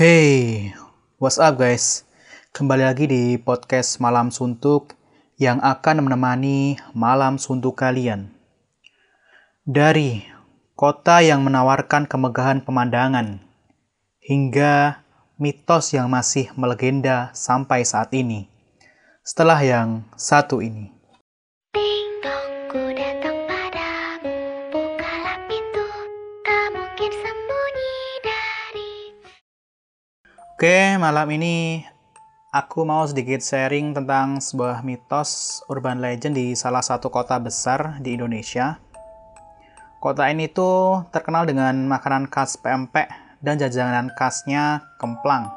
Hey, what's up guys? Kembali lagi di podcast Malam Suntuk yang akan menemani malam suntuk kalian. Dari kota yang menawarkan kemegahan pemandangan hingga mitos yang masih melegenda sampai saat ini. Setelah yang satu ini. Oke, malam ini aku mau sedikit sharing tentang sebuah mitos urban legend di salah satu kota besar di Indonesia. Kota ini tuh terkenal dengan makanan khas pempek dan jajanan khasnya kemplang.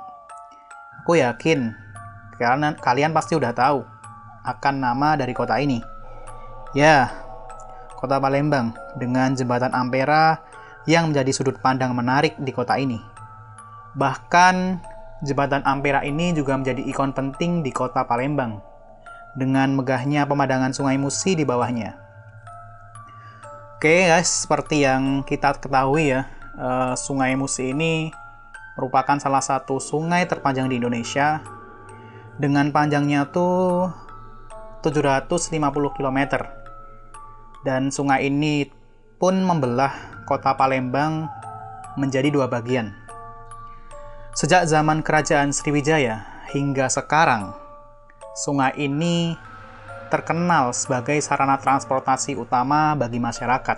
Aku yakin kalian, kalian pasti udah tahu akan nama dari kota ini. Ya, kota Palembang dengan jembatan Ampera yang menjadi sudut pandang menarik di kota ini. Bahkan jembatan Ampera ini juga menjadi ikon penting di kota Palembang dengan megahnya pemandangan Sungai Musi di bawahnya. Oke guys, seperti yang kita ketahui ya, eh, Sungai Musi ini merupakan salah satu sungai terpanjang di Indonesia dengan panjangnya tuh 750 km. Dan sungai ini pun membelah kota Palembang menjadi dua bagian. Sejak zaman kerajaan Sriwijaya hingga sekarang, sungai ini terkenal sebagai sarana transportasi utama bagi masyarakat.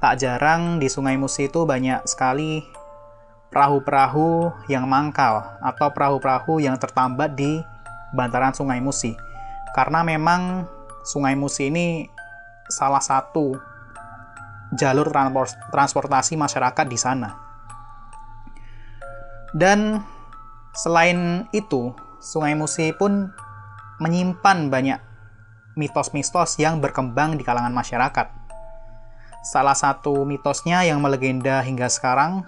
Tak jarang di Sungai Musi itu banyak sekali perahu-perahu yang mangkal atau perahu-perahu yang tertambat di bantaran Sungai Musi. Karena memang Sungai Musi ini salah satu jalur transportasi masyarakat di sana. Dan selain itu, Sungai Musi pun menyimpan banyak mitos-mitos yang berkembang di kalangan masyarakat. Salah satu mitosnya yang melegenda hingga sekarang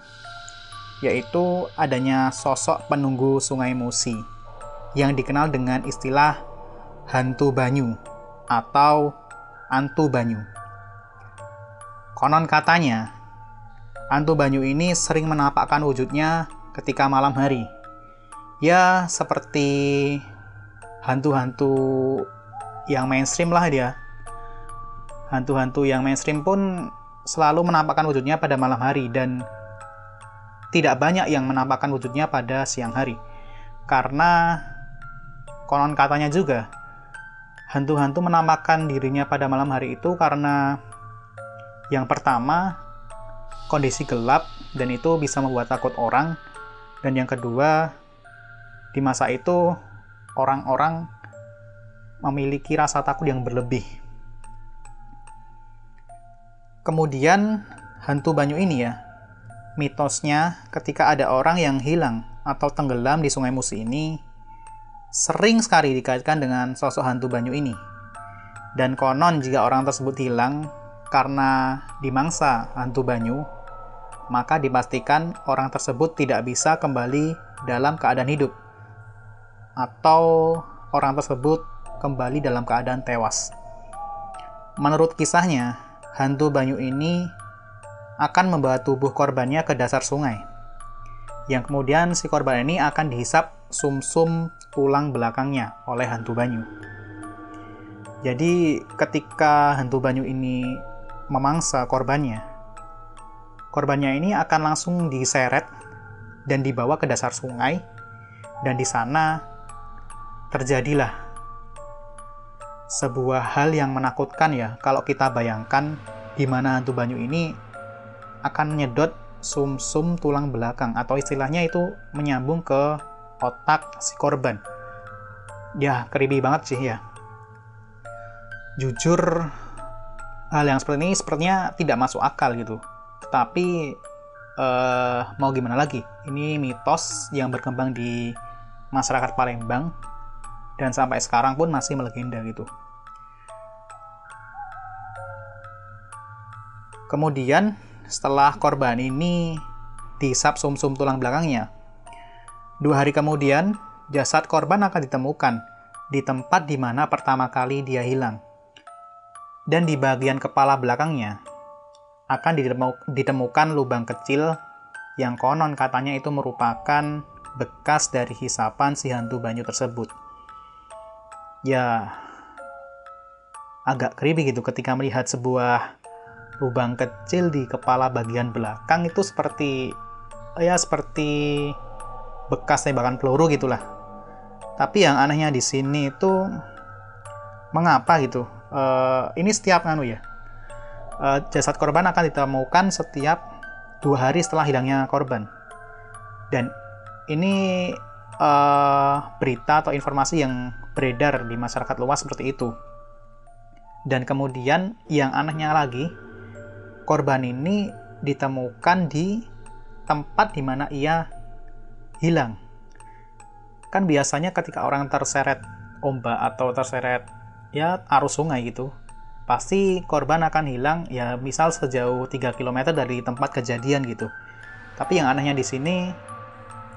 yaitu adanya sosok penunggu Sungai Musi yang dikenal dengan istilah hantu banyu atau antu banyu. Konon katanya, hantu banyu ini sering menampakkan wujudnya ketika malam hari. Ya, seperti hantu-hantu yang mainstream lah dia. Hantu-hantu yang mainstream pun selalu menampakkan wujudnya pada malam hari dan tidak banyak yang menampakkan wujudnya pada siang hari. Karena konon katanya juga hantu-hantu menampakkan dirinya pada malam hari itu karena yang pertama kondisi gelap dan itu bisa membuat takut orang dan yang kedua di masa itu orang-orang memiliki rasa takut yang berlebih. Kemudian hantu banyu ini ya, mitosnya ketika ada orang yang hilang atau tenggelam di sungai Musi ini sering sekali dikaitkan dengan sosok hantu banyu ini. Dan konon jika orang tersebut hilang karena dimangsa hantu banyu, maka dipastikan orang tersebut tidak bisa kembali dalam keadaan hidup atau orang tersebut kembali dalam keadaan tewas. Menurut kisahnya, hantu banyu ini akan membawa tubuh korbannya ke dasar sungai. Yang kemudian si korban ini akan dihisap sumsum -sum tulang belakangnya oleh hantu banyu. Jadi ketika hantu banyu ini memangsa korbannya, korbannya ini akan langsung diseret dan dibawa ke dasar sungai dan di sana terjadilah sebuah hal yang menakutkan ya kalau kita bayangkan di mana hantu banyu ini akan menyedot sumsum -sum tulang belakang atau istilahnya itu menyambung ke otak si korban. Ya, creepy banget sih ya. Jujur hal yang seperti ini sepertinya tidak masuk akal gitu. Tapi uh, mau gimana lagi? Ini mitos yang berkembang di masyarakat Palembang dan sampai sekarang pun masih melegenda gitu. Kemudian setelah korban ini disap sumsum -sum tulang belakangnya, dua hari kemudian jasad korban akan ditemukan di tempat di mana pertama kali dia hilang. Dan di bagian kepala belakangnya akan ditemukan lubang kecil yang konon katanya itu merupakan bekas dari hisapan si hantu banyu tersebut. Ya, agak creepy gitu ketika melihat sebuah lubang kecil di kepala bagian belakang itu seperti ya seperti bekas tembakan peluru gitulah. Tapi yang anehnya di sini itu mengapa gitu? Uh, ini setiap nganu ya. Uh, jasad korban akan ditemukan setiap dua hari setelah hilangnya korban. Dan ini uh, berita atau informasi yang beredar di masyarakat luas seperti itu. Dan kemudian yang anehnya lagi, korban ini ditemukan di tempat di mana ia hilang. Kan biasanya ketika orang terseret ombak atau terseret ya arus sungai gitu, pasti korban akan hilang ya misal sejauh 3 km dari tempat kejadian gitu. Tapi yang anehnya di sini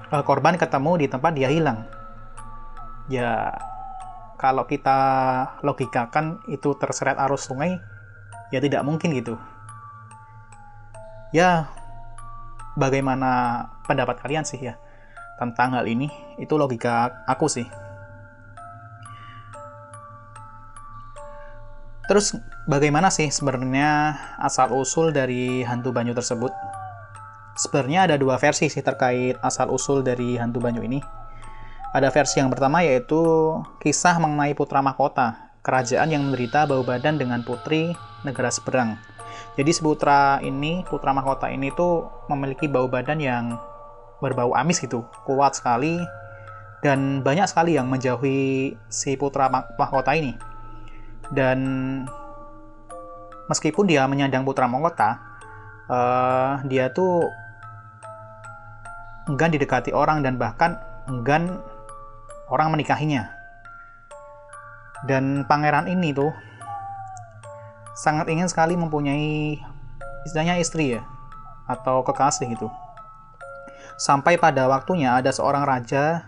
eh, korban ketemu di tempat dia hilang. Ya kalau kita logikakan itu terseret arus sungai ya tidak mungkin gitu. Ya bagaimana pendapat kalian sih ya tentang hal ini? Itu logika aku sih. Terus bagaimana sih sebenarnya asal-usul dari hantu banyu tersebut? Sebenarnya ada dua versi sih terkait asal-usul dari hantu banyu ini. Ada versi yang pertama yaitu kisah mengenai putra mahkota, kerajaan yang menderita bau badan dengan putri negara seberang. Jadi si putra ini, putra mahkota ini tuh memiliki bau badan yang berbau amis gitu, kuat sekali dan banyak sekali yang menjauhi si putra mahkota ini dan meskipun dia menyandang putra mahkota uh, dia tuh enggan didekati orang dan bahkan enggan orang menikahinya. Dan pangeran ini tuh sangat ingin sekali mempunyai istilahnya istri ya atau kekasih gitu. Sampai pada waktunya ada seorang raja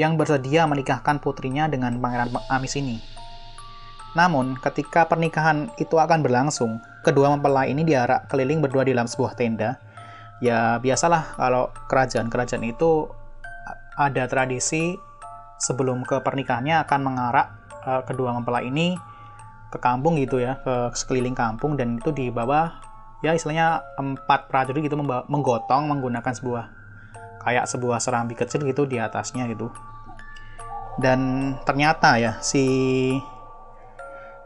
yang bersedia menikahkan putrinya dengan pangeran Amis ini namun, ketika pernikahan itu akan berlangsung, kedua mempelai ini diarak keliling berdua di dalam sebuah tenda. Ya, biasalah kalau kerajaan-kerajaan itu ada tradisi sebelum ke pernikahannya akan mengarak uh, kedua mempelai ini ke kampung gitu ya, ke sekeliling kampung dan itu di bawah ya istilahnya empat prajurit gitu menggotong menggunakan sebuah kayak sebuah serambi kecil gitu di atasnya gitu. Dan ternyata ya si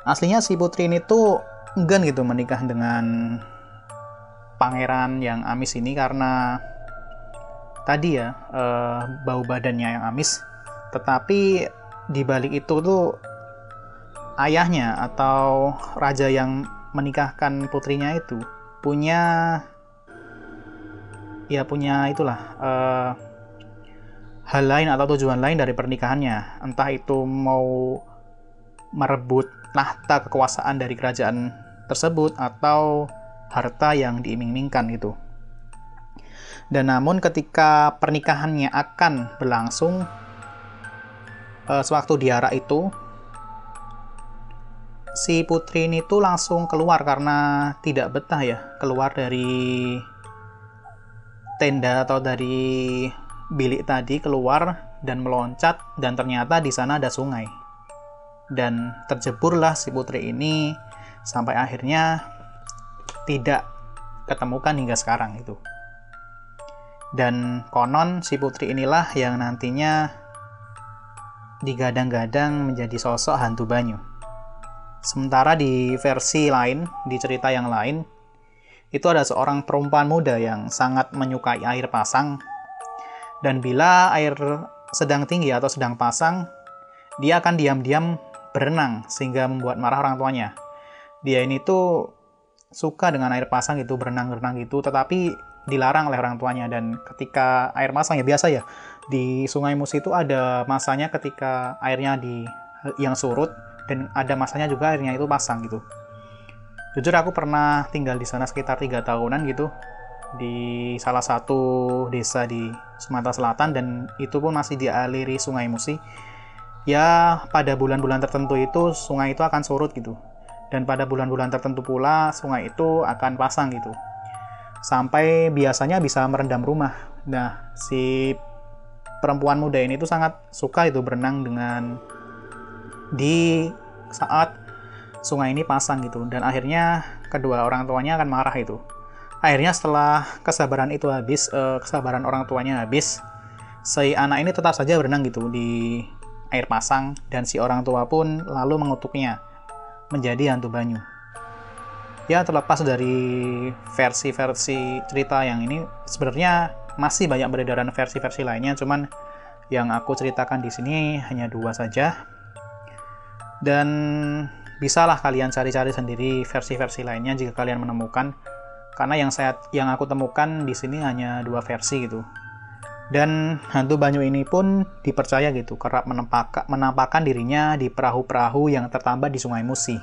aslinya si putri ini tuh enggan gitu menikah dengan pangeran yang amis ini karena tadi ya uh, bau badannya yang amis. Tetapi di balik itu tuh ayahnya atau raja yang menikahkan putrinya itu punya ya punya itulah uh, hal lain atau tujuan lain dari pernikahannya. Entah itu mau merebut tahta kekuasaan dari kerajaan tersebut atau harta yang diiming-imingkan itu. Dan namun ketika pernikahannya akan berlangsung uh, sewaktu diarak itu si putri ini tuh langsung keluar karena tidak betah ya keluar dari tenda atau dari bilik tadi keluar dan meloncat dan ternyata di sana ada sungai dan terjeburlah si putri ini sampai akhirnya tidak ketemukan hingga sekarang itu. Dan konon si putri inilah yang nantinya digadang-gadang menjadi sosok hantu banyu. Sementara di versi lain, di cerita yang lain, itu ada seorang perempuan muda yang sangat menyukai air pasang. Dan bila air sedang tinggi atau sedang pasang, dia akan diam-diam berenang sehingga membuat marah orang tuanya. Dia ini tuh suka dengan air pasang gitu, berenang-berenang gitu, tetapi dilarang oleh orang tuanya dan ketika air pasang ya biasa ya di Sungai Musi itu ada masanya ketika airnya di yang surut dan ada masanya juga airnya itu pasang gitu. Jujur aku pernah tinggal di sana sekitar tiga tahunan gitu di salah satu desa di Sumatera Selatan dan itu pun masih dialiri Sungai Musi ya pada bulan-bulan tertentu itu sungai itu akan surut gitu. Dan pada bulan-bulan tertentu pula sungai itu akan pasang gitu. Sampai biasanya bisa merendam rumah. Nah, si perempuan muda ini tuh sangat suka itu berenang dengan di saat sungai ini pasang gitu. Dan akhirnya kedua orang tuanya akan marah itu. Akhirnya setelah kesabaran itu habis eh, kesabaran orang tuanya habis si anak ini tetap saja berenang gitu di air pasang dan si orang tua pun lalu mengutuknya menjadi hantu banyu. Ya terlepas dari versi-versi cerita yang ini sebenarnya masih banyak beredaran versi-versi lainnya cuman yang aku ceritakan di sini hanya dua saja. Dan bisalah kalian cari-cari sendiri versi-versi lainnya jika kalian menemukan karena yang saya yang aku temukan di sini hanya dua versi gitu dan hantu banyu ini pun dipercaya gitu kerap menampak, menampakkan dirinya di perahu-perahu yang tertambat di Sungai Musi.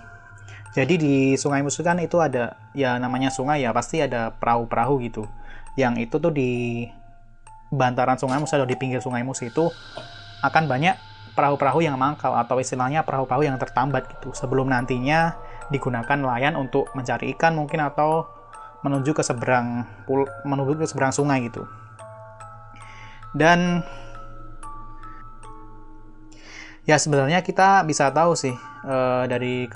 Jadi di Sungai Musi kan itu ada ya namanya sungai ya pasti ada perahu-perahu gitu. Yang itu tuh di bantaran Sungai Musi atau di pinggir Sungai Musi itu akan banyak perahu-perahu yang mangkal atau istilahnya perahu-perahu yang tertambat gitu sebelum nantinya digunakan nelayan untuk mencari ikan mungkin atau menuju ke seberang menuju ke seberang sungai gitu dan ya sebenarnya kita bisa tahu sih e, dari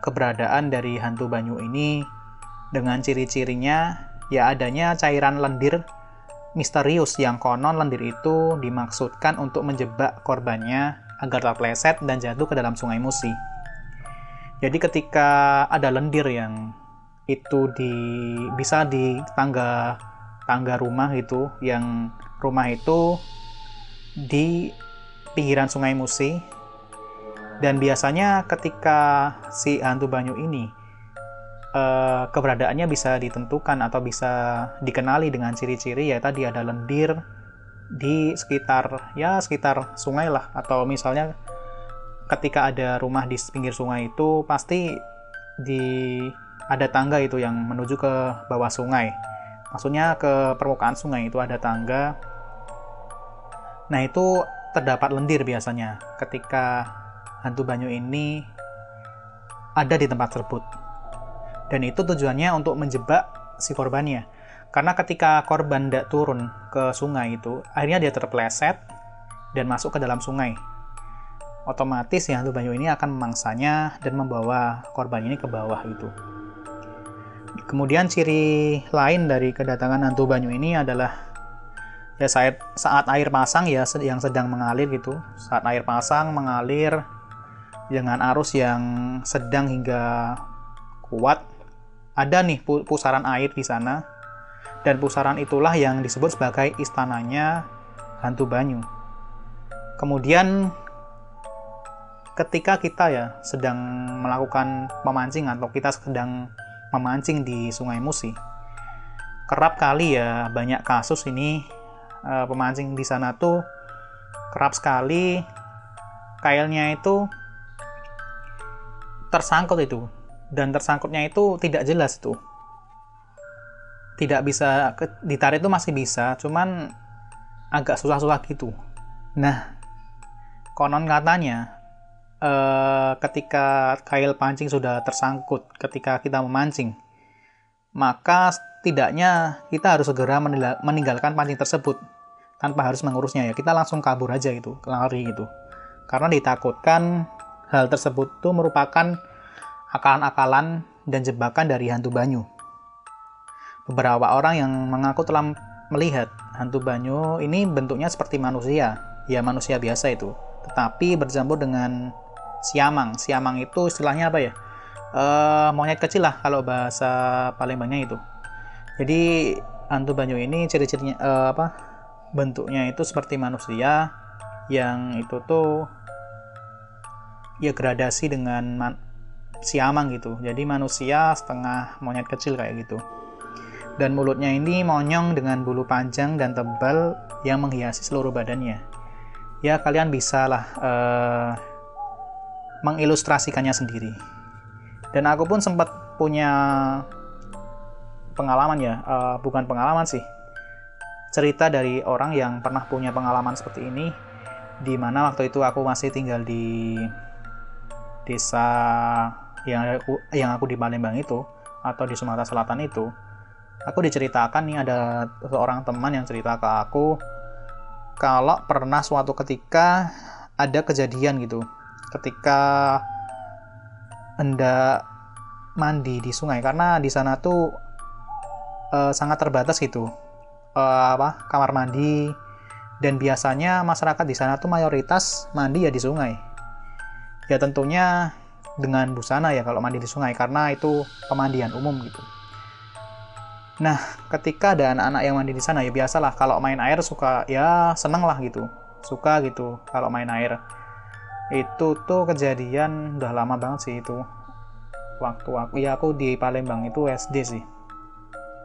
keberadaan dari hantu banyu ini dengan ciri-cirinya ya adanya cairan lendir misterius yang konon lendir itu dimaksudkan untuk menjebak korbannya agar terpleset dan jatuh ke dalam sungai Musi. Jadi ketika ada lendir yang itu di bisa di tangga tangga rumah itu yang rumah itu di pinggiran sungai Musi. Dan biasanya ketika si hantu banyu ini uh, keberadaannya bisa ditentukan atau bisa dikenali dengan ciri-ciri ya tadi ada lendir di sekitar ya sekitar sungai lah. Atau misalnya ketika ada rumah di pinggir sungai itu pasti di ada tangga itu yang menuju ke bawah sungai. Maksudnya ke permukaan sungai itu ada tangga nah itu terdapat lendir biasanya ketika hantu banyu ini ada di tempat tersebut dan itu tujuannya untuk menjebak si korbannya. Karena ketika korban tidak turun ke sungai itu, akhirnya dia terpleset dan masuk ke dalam sungai. Otomatis ya hantu banyu ini akan memangsanya dan membawa korban ini ke bawah itu. Kemudian ciri lain dari kedatangan hantu banyu ini adalah ya saat saat air pasang ya yang sedang mengalir gitu. Saat air pasang mengalir dengan arus yang sedang hingga kuat ada nih pusaran air di sana dan pusaran itulah yang disebut sebagai istananya hantu banyu. Kemudian ketika kita ya sedang melakukan memancing atau kita sedang memancing di Sungai Musi, kerap kali ya banyak kasus ini uh, pemancing di sana tuh kerap sekali. Kailnya itu tersangkut itu. Dan tersangkutnya itu tidak jelas tuh. Tidak bisa ditarik itu masih bisa cuman agak susah-susah gitu. Nah konon katanya eh, ketika kail pancing sudah tersangkut ketika kita memancing maka setidaknya kita harus segera meninggalkan pancing tersebut tanpa harus mengurusnya ya kita langsung kabur aja gitu lari gitu karena ditakutkan hal tersebut tuh merupakan akalan-akalan dan jebakan dari hantu banyu. Beberapa orang yang mengaku telah melihat hantu banyu ini bentuknya seperti manusia, ya manusia biasa itu, tetapi bercampur dengan siamang. Siamang itu istilahnya apa ya? E, monyet kecil lah kalau bahasa paling banyak itu. Jadi hantu banyu ini ciri-cirinya e, apa? Bentuknya itu seperti manusia yang itu tuh ya gradasi dengan siamang gitu. Jadi manusia setengah monyet kecil kayak gitu. Dan mulutnya ini monyong dengan bulu panjang dan tebal yang menghiasi seluruh badannya. Ya kalian bisa lah uh, mengilustrasikannya sendiri. Dan aku pun sempat punya pengalaman ya, uh, bukan pengalaman sih. Cerita dari orang yang pernah punya pengalaman seperti ini, di mana waktu itu aku masih tinggal di desa yang aku yang aku di Palembang itu atau di Sumatera Selatan itu aku diceritakan nih ada seorang teman yang cerita ke aku kalau pernah suatu ketika ada kejadian gitu ketika hendak mandi di sungai. Karena di sana tuh uh, sangat terbatas gitu. Uh, apa kamar mandi. Dan biasanya masyarakat di sana tuh mayoritas mandi ya di sungai. Ya tentunya dengan busana ya kalau mandi di sungai karena itu pemandian umum gitu. Nah ketika ada anak-anak yang mandi di sana ya biasalah kalau main air suka ya seneng lah gitu. Suka gitu kalau main air itu tuh kejadian udah lama banget sih itu. Waktu aku ya aku di Palembang itu SD sih.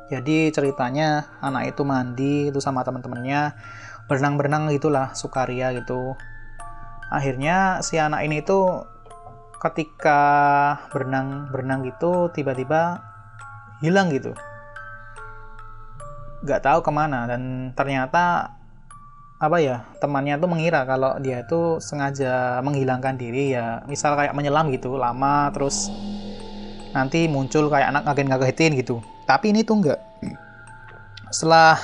Jadi ceritanya anak itu mandi itu sama teman-temannya berenang-berenang gitulah sukaria gitu. Akhirnya si anak ini tuh ketika berenang berenang gitu tiba-tiba hilang gitu. Nggak tahu ke mana dan ternyata apa ya temannya tuh mengira kalau dia itu sengaja menghilangkan diri ya misal kayak menyelam gitu lama terus nanti muncul kayak anak ngagen ngagetin gitu. Tapi ini tuh enggak. Setelah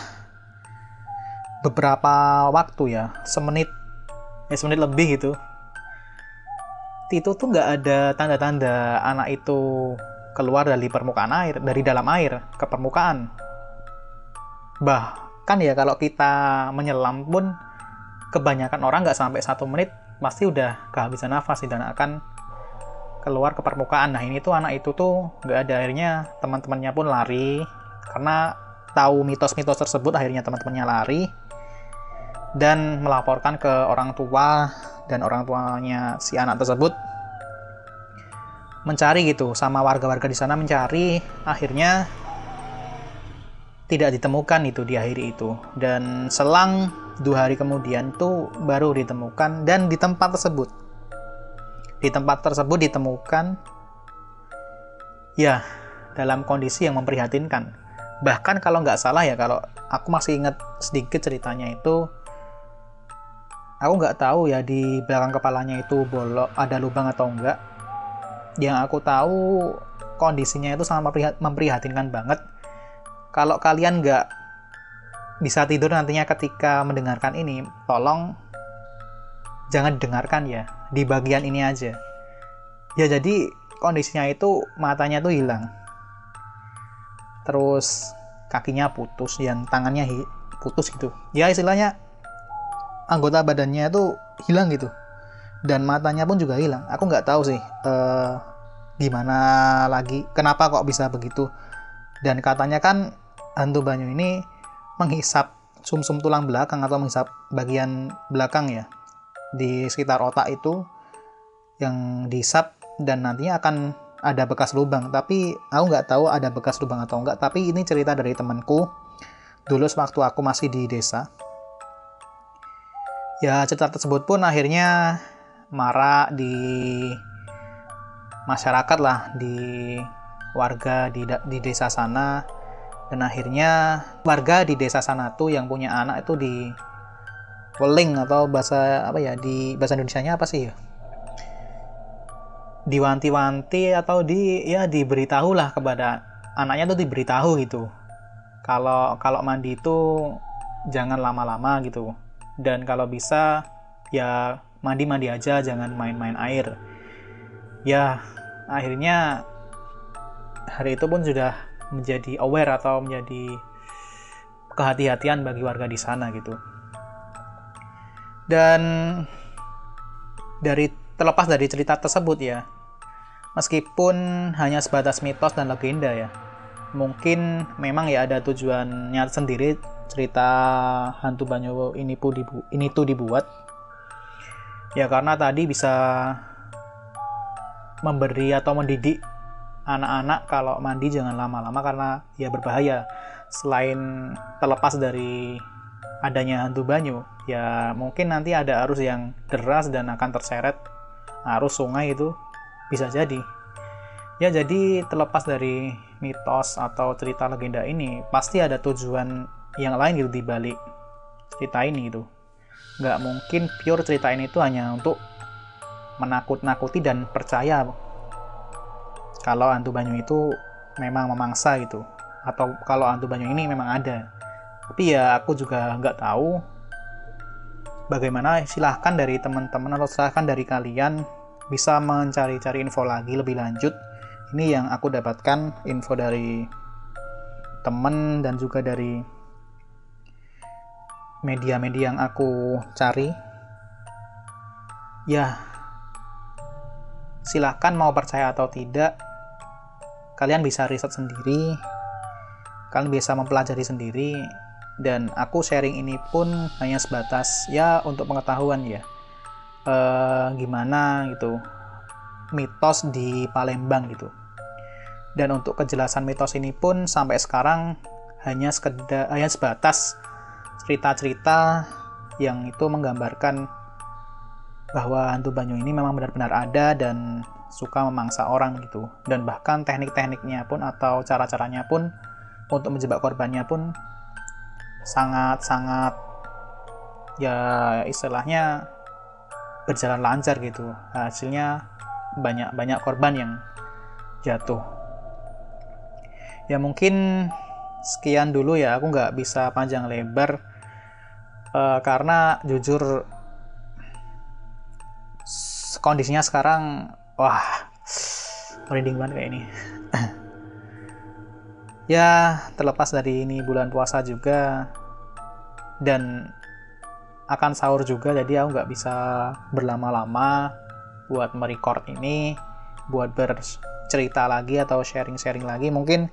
beberapa waktu ya semenit ya semenit lebih gitu itu tuh nggak ada tanda-tanda anak itu keluar dari permukaan air dari dalam air ke permukaan bahkan ya kalau kita menyelam pun kebanyakan orang nggak sampai satu menit pasti udah kehabisan nafas dan akan keluar ke permukaan. Nah ini tuh anak itu tuh nggak ada akhirnya teman-temannya pun lari karena tahu mitos-mitos tersebut akhirnya teman-temannya lari dan melaporkan ke orang tua dan orang tuanya si anak tersebut mencari gitu sama warga-warga di sana mencari akhirnya tidak ditemukan itu di akhir itu dan selang dua hari kemudian tuh baru ditemukan dan di tempat tersebut di tempat tersebut ditemukan ya dalam kondisi yang memprihatinkan. Bahkan kalau nggak salah ya, kalau aku masih ingat sedikit ceritanya itu, aku nggak tahu ya di belakang kepalanya itu bolok ada lubang atau enggak. Yang aku tahu kondisinya itu sangat memprihatinkan banget. Kalau kalian nggak bisa tidur nantinya ketika mendengarkan ini, tolong jangan didengarkan ya di bagian ini aja. Ya jadi kondisinya itu matanya tuh hilang. Terus kakinya putus dan tangannya putus gitu. Ya istilahnya anggota badannya itu hilang gitu. Dan matanya pun juga hilang. Aku nggak tahu sih uh, gimana lagi kenapa kok bisa begitu. Dan katanya kan hantu banyu ini menghisap sumsum -sum tulang belakang atau menghisap bagian belakang ya. Di sekitar otak itu yang disap dan nantinya akan ada bekas lubang. Tapi aku nggak tahu ada bekas lubang atau enggak tapi ini cerita dari temanku. Dulu sewaktu aku masih di desa. Ya cerita tersebut pun akhirnya marah di masyarakat lah di warga di, di desa sana dan akhirnya warga di desa sana tuh yang punya anak itu di weling atau bahasa apa ya di bahasa Indonesia-nya apa sih? Ya diwanti-wanti atau di ya diberitahu lah kepada anaknya tuh diberitahu gitu. Kalau kalau mandi itu jangan lama-lama gitu. Dan kalau bisa ya mandi-mandi aja jangan main-main air. Ya akhirnya hari itu pun sudah menjadi aware atau menjadi kehati-hatian bagi warga di sana gitu dan dari terlepas dari cerita tersebut ya, meskipun hanya sebatas mitos dan legenda ya, mungkin memang ya ada tujuannya sendiri cerita hantu Banyowo ini pun dibu ini tuh dibuat. Ya karena tadi bisa memberi atau mendidik anak-anak kalau mandi jangan lama-lama karena ya berbahaya. Selain terlepas dari adanya hantu banyu, ya mungkin nanti ada arus yang deras dan akan terseret arus sungai itu bisa jadi. Ya jadi terlepas dari mitos atau cerita legenda ini, pasti ada tujuan yang lain gitu di balik cerita ini gitu. Nggak mungkin pure cerita ini itu hanya untuk menakut-nakuti dan percaya kalau hantu banyu itu memang memangsa gitu. atau kalau hantu banyu ini memang ada. Tapi ya aku juga nggak tahu bagaimana silahkan dari teman-teman atau silahkan dari kalian bisa mencari-cari info lagi lebih lanjut. Ini yang aku dapatkan info dari temen dan juga dari media-media yang aku cari. Ya silahkan mau percaya atau tidak kalian bisa riset sendiri kalian bisa mempelajari sendiri dan aku sharing ini pun hanya sebatas ya untuk pengetahuan ya. E, gimana gitu mitos di Palembang gitu. Dan untuk kejelasan mitos ini pun sampai sekarang hanya sekedar hanya sebatas cerita-cerita yang itu menggambarkan bahwa hantu Banyu ini memang benar-benar ada dan suka memangsa orang gitu. Dan bahkan teknik-tekniknya pun atau cara-caranya pun untuk menjebak korbannya pun sangat-sangat ya istilahnya berjalan lancar gitu. Hasilnya banyak-banyak korban yang jatuh. Ya mungkin sekian dulu ya aku nggak bisa panjang lebar. Uh, karena jujur kondisinya sekarang wah merinding banget kayak ini. Ya terlepas dari ini bulan puasa juga dan akan sahur juga jadi aku nggak bisa berlama-lama buat merecord ini buat bercerita lagi atau sharing-sharing lagi. Mungkin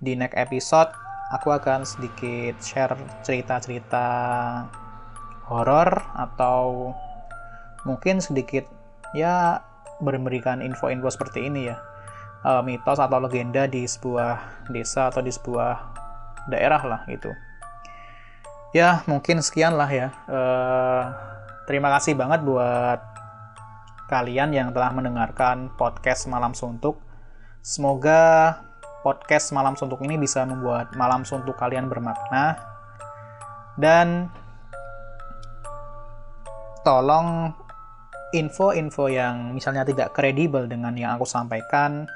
di next episode aku akan sedikit share cerita-cerita horor atau mungkin sedikit ya memberikan info-info seperti ini ya. Uh, mitos atau legenda di sebuah desa atau di sebuah daerah lah gitu. Ya mungkin sekian lah ya. Uh, terima kasih banget buat kalian yang telah mendengarkan podcast malam suntuk. Semoga podcast malam suntuk ini bisa membuat malam suntuk kalian bermakna. Dan tolong info-info yang misalnya tidak kredibel dengan yang aku sampaikan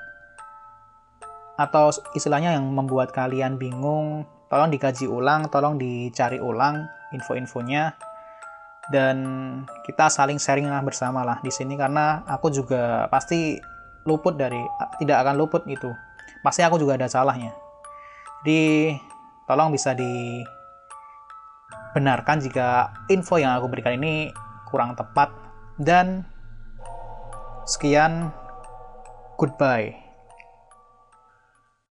atau istilahnya yang membuat kalian bingung, tolong dikaji ulang, tolong dicari ulang info-infonya. Dan kita saling sharing lah bersama lah di sini karena aku juga pasti luput dari tidak akan luput itu pasti aku juga ada salahnya. Jadi tolong bisa dibenarkan jika info yang aku berikan ini kurang tepat dan sekian goodbye